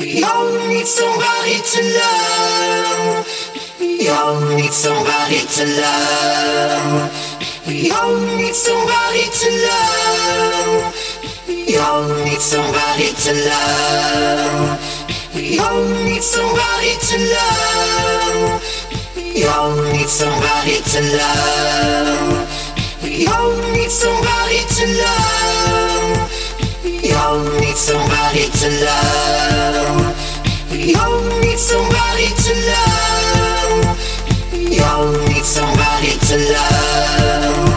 We all need somebody to love. We all need somebody to love. We all need somebody to love. We all need somebody to love. We all need somebody to love. We all need somebody to love. We all need somebody to love. All need somebody to love. We all need somebody to love. We all need somebody to love.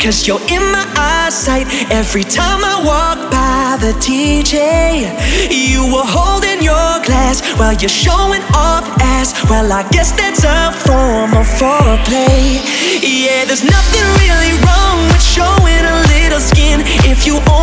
Cause you're in my eyesight every time I walk by the DJ. You were holding your glass while you're showing off ass. Well, I guess that's a form of foreplay. Yeah, there's nothing really wrong with showing a little skin if you only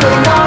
We come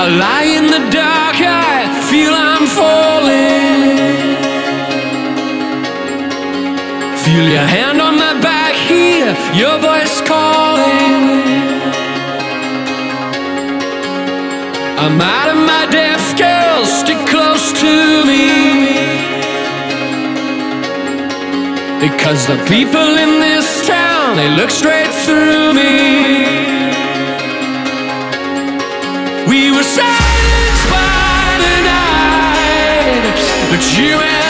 I lie in the dark, I feel I'm falling. Feel your hand on my back Hear your voice calling. I'm out of my depth, girl, stick close to me. Because the people in this town, they look straight through me. We were silenced by the night, but you and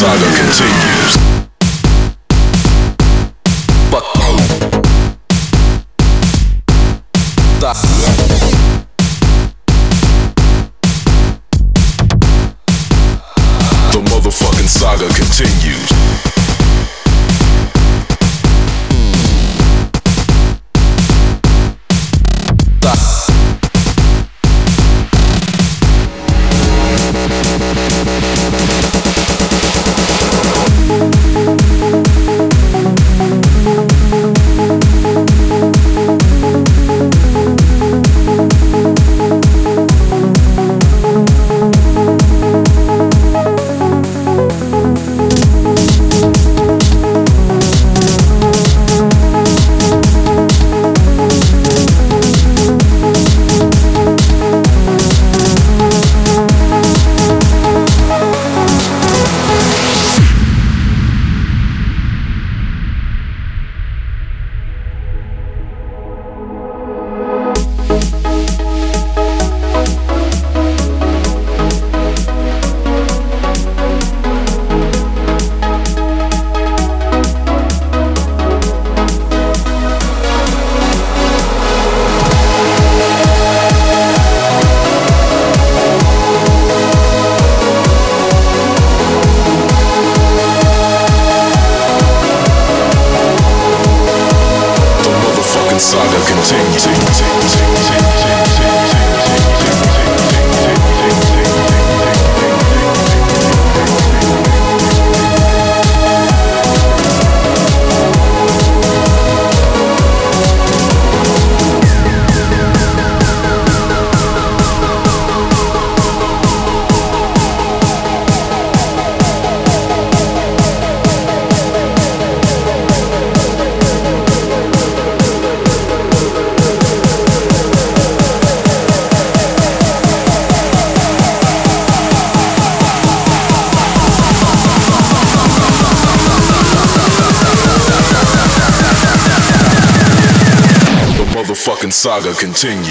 saga continues. Saga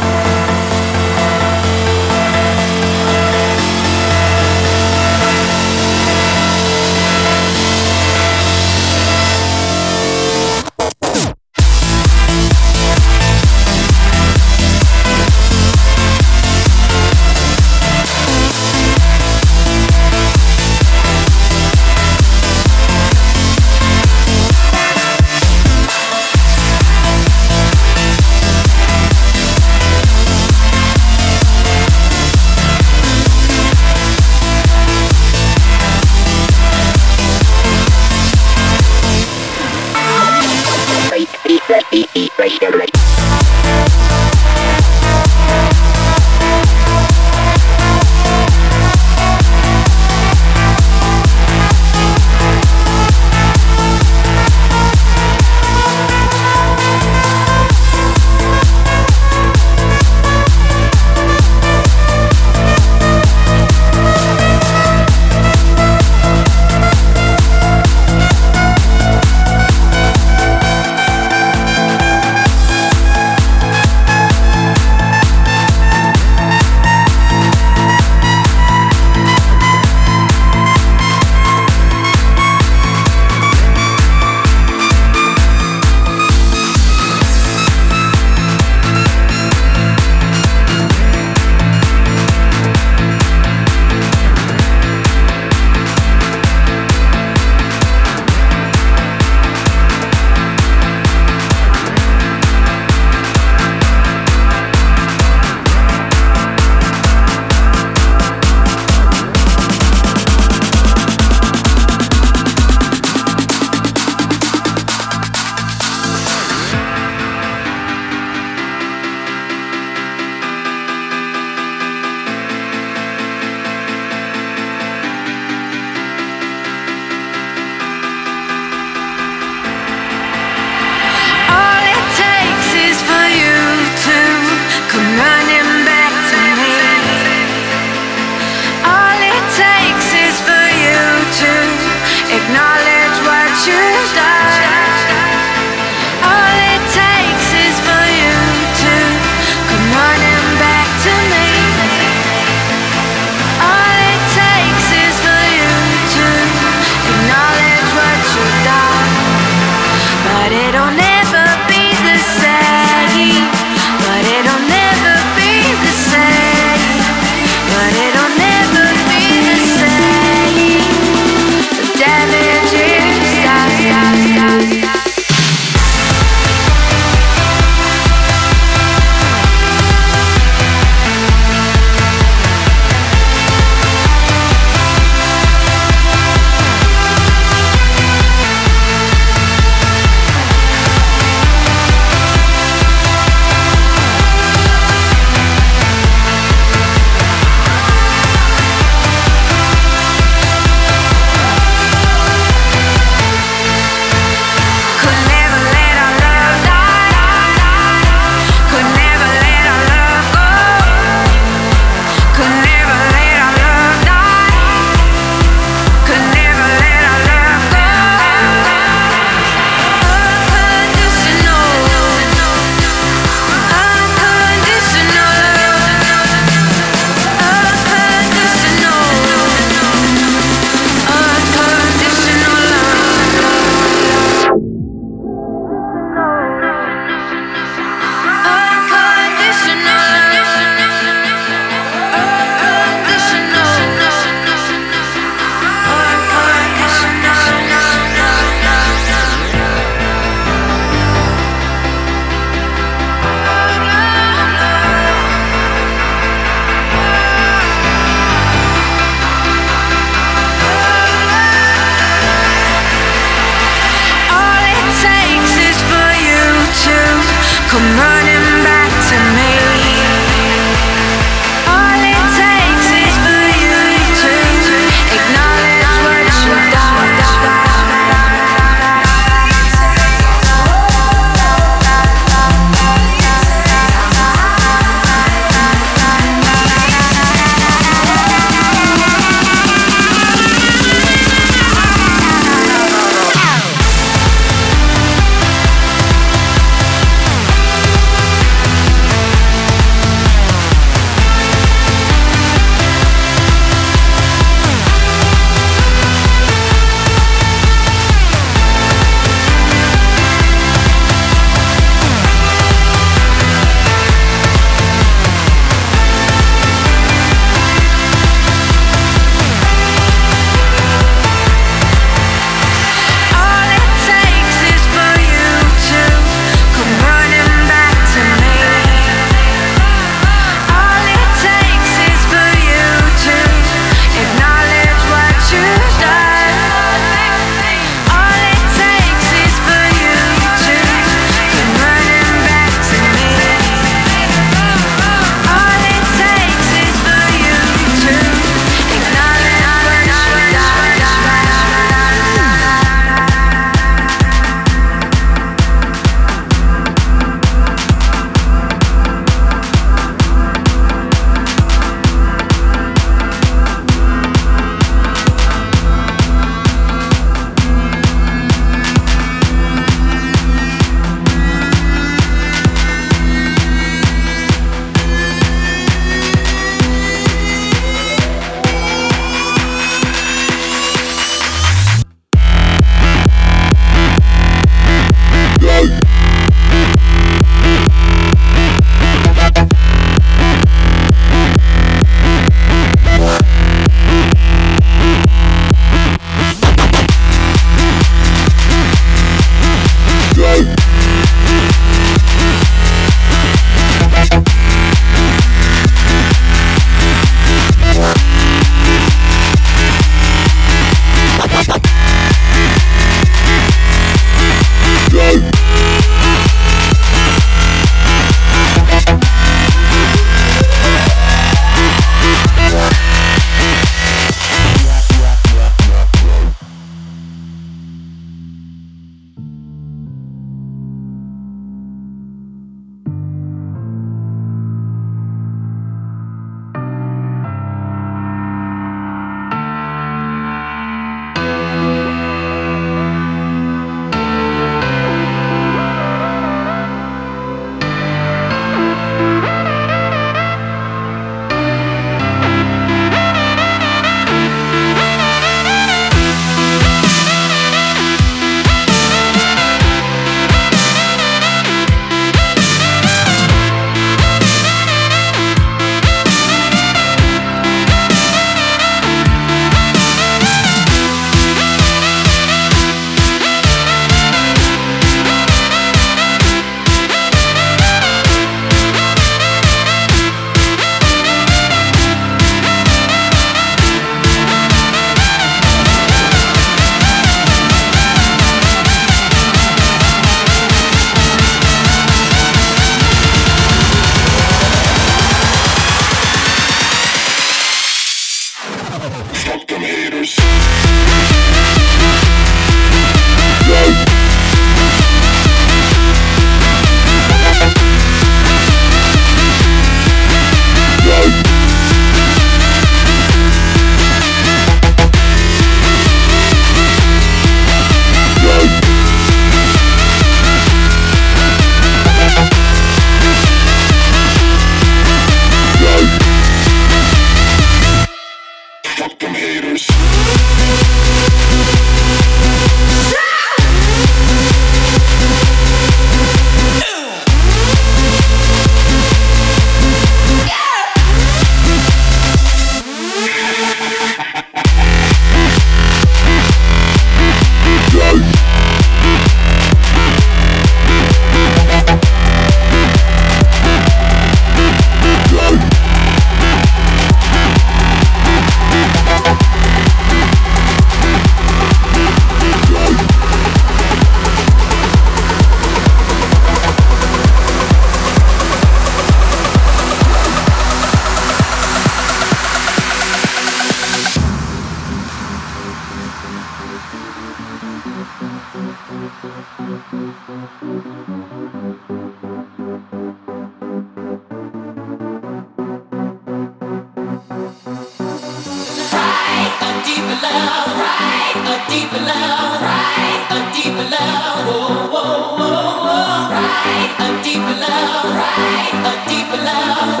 A deeper love,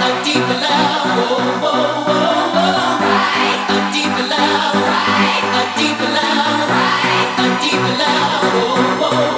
a deeper love, a deeper love. Oh, oh, oh.